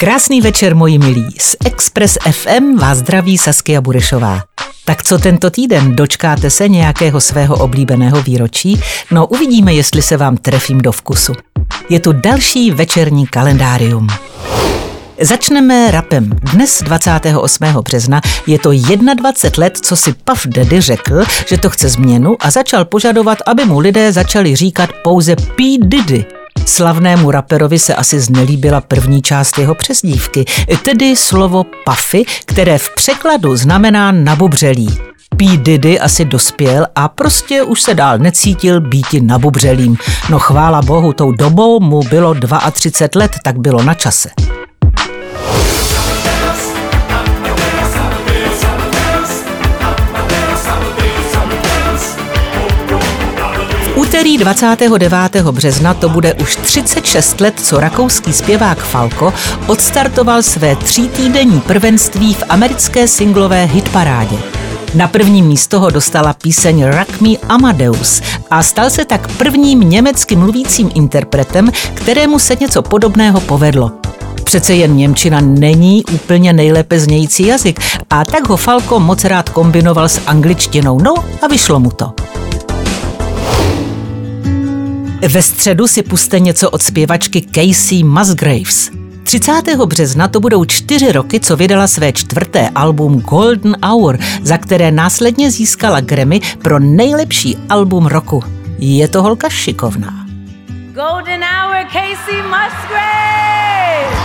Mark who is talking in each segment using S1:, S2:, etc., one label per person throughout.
S1: Krásný večer, moji milí. Z Express FM vás zdraví Saskia Burešová. Tak co tento týden? Dočkáte se nějakého svého oblíbeného výročí? No uvidíme, jestli se vám trefím do vkusu. Je tu další večerní kalendárium. Začneme rapem. Dnes 28. března je to 21 let, co si Puff Daddy řekl, že to chce změnu a začal požadovat, aby mu lidé začali říkat pouze P. Diddy. Slavnému raperovi se asi znelíbila první část jeho přezdívky, tedy slovo Puffy, které v překladu znamená nabubřelý. P. Diddy asi dospěl a prostě už se dál necítil býti nabubřelým. No chvála bohu, tou dobou mu bylo 32 let, tak bylo na čase. Úterý 29. března to bude už 36 let, co rakouský zpěvák Falco odstartoval své třítýdenní prvenství v americké singlové hitparádě. Na první místo ho dostala píseň Rock Me Amadeus a stal se tak prvním německy mluvícím interpretem, kterému se něco podobného povedlo. Přece jen Němčina není úplně nejlépe znějící jazyk a tak ho Falco moc rád kombinoval s angličtinou, no a vyšlo mu to. Ve středu si puste něco od zpěvačky Casey Musgraves. 30. března to budou čtyři roky, co vydala své čtvrté album Golden Hour, za které následně získala Grammy pro nejlepší album roku. Je to holka šikovná. Golden Hour Casey Musgraves!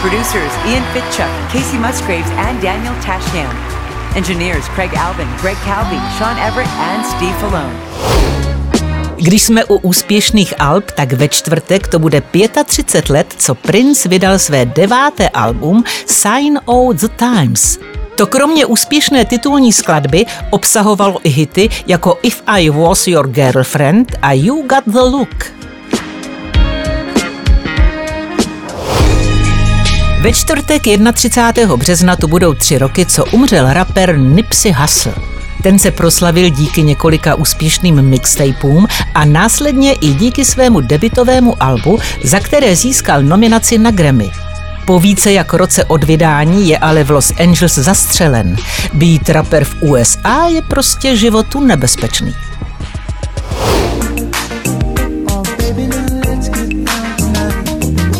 S1: Producers Ian Fitchuck, Casey Musgraves and Daniel Tashnan. Engineers Craig Alvin, Greg Calvi, Sean Everett and Steve Falone. Když jsme u úspěšných alb, tak ve čtvrtek to bude 35 let, co Prince vydal své deváté album Sign of the Times. To kromě úspěšné titulní skladby obsahovalo i hity jako If I Was Your Girlfriend a You Got the Look. Ve čtvrtek 31. března tu budou tři roky, co umřel rapper Nipsey Hussle. Ten se proslavil díky několika úspěšným mixtapeům a následně i díky svému debitovému albu, za které získal nominaci na Grammy. Po více jak roce od vydání je ale v Los Angeles zastřelen. Být rapper v USA je prostě životu nebezpečný.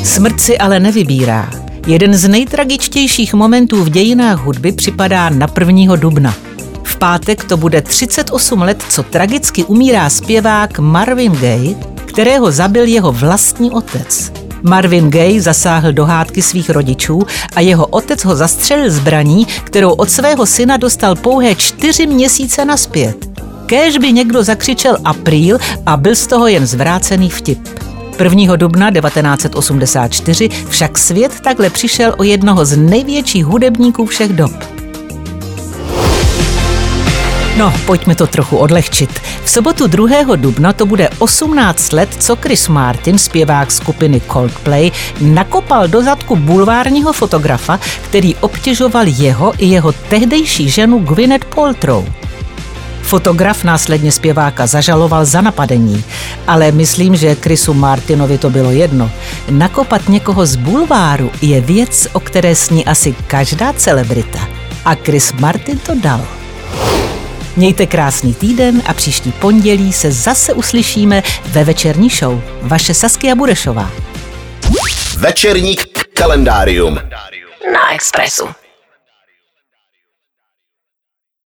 S1: Smrt si ale nevybírá. Jeden z nejtragičtějších momentů v dějinách hudby připadá na 1. dubna – pátek to bude 38 let, co tragicky umírá zpěvák Marvin Gaye, kterého zabil jeho vlastní otec. Marvin Gaye zasáhl do hádky svých rodičů a jeho otec ho zastřelil zbraní, kterou od svého syna dostal pouhé čtyři měsíce naspět. Kéž by někdo zakřičel apríl a byl z toho jen zvrácený vtip. 1. dubna 1984 však svět takhle přišel o jednoho z největších hudebníků všech dob. No, pojďme to trochu odlehčit. V sobotu 2. dubna to bude 18 let, co Chris Martin, zpěvák skupiny Coldplay, nakopal do zadku bulvárního fotografa, který obtěžoval jeho i jeho tehdejší ženu Gwyneth Paltrow. Fotograf následně zpěváka zažaloval za napadení, ale myslím, že Chrisu Martinovi to bylo jedno. Nakopat někoho z bulváru je věc, o které sní asi každá celebrita. A Chris Martin to dal. Mějte krásný týden a příští pondělí se zase uslyšíme ve večerní show. Vaše Saskia Burešová.
S2: Večerní kalendárium na Expressu.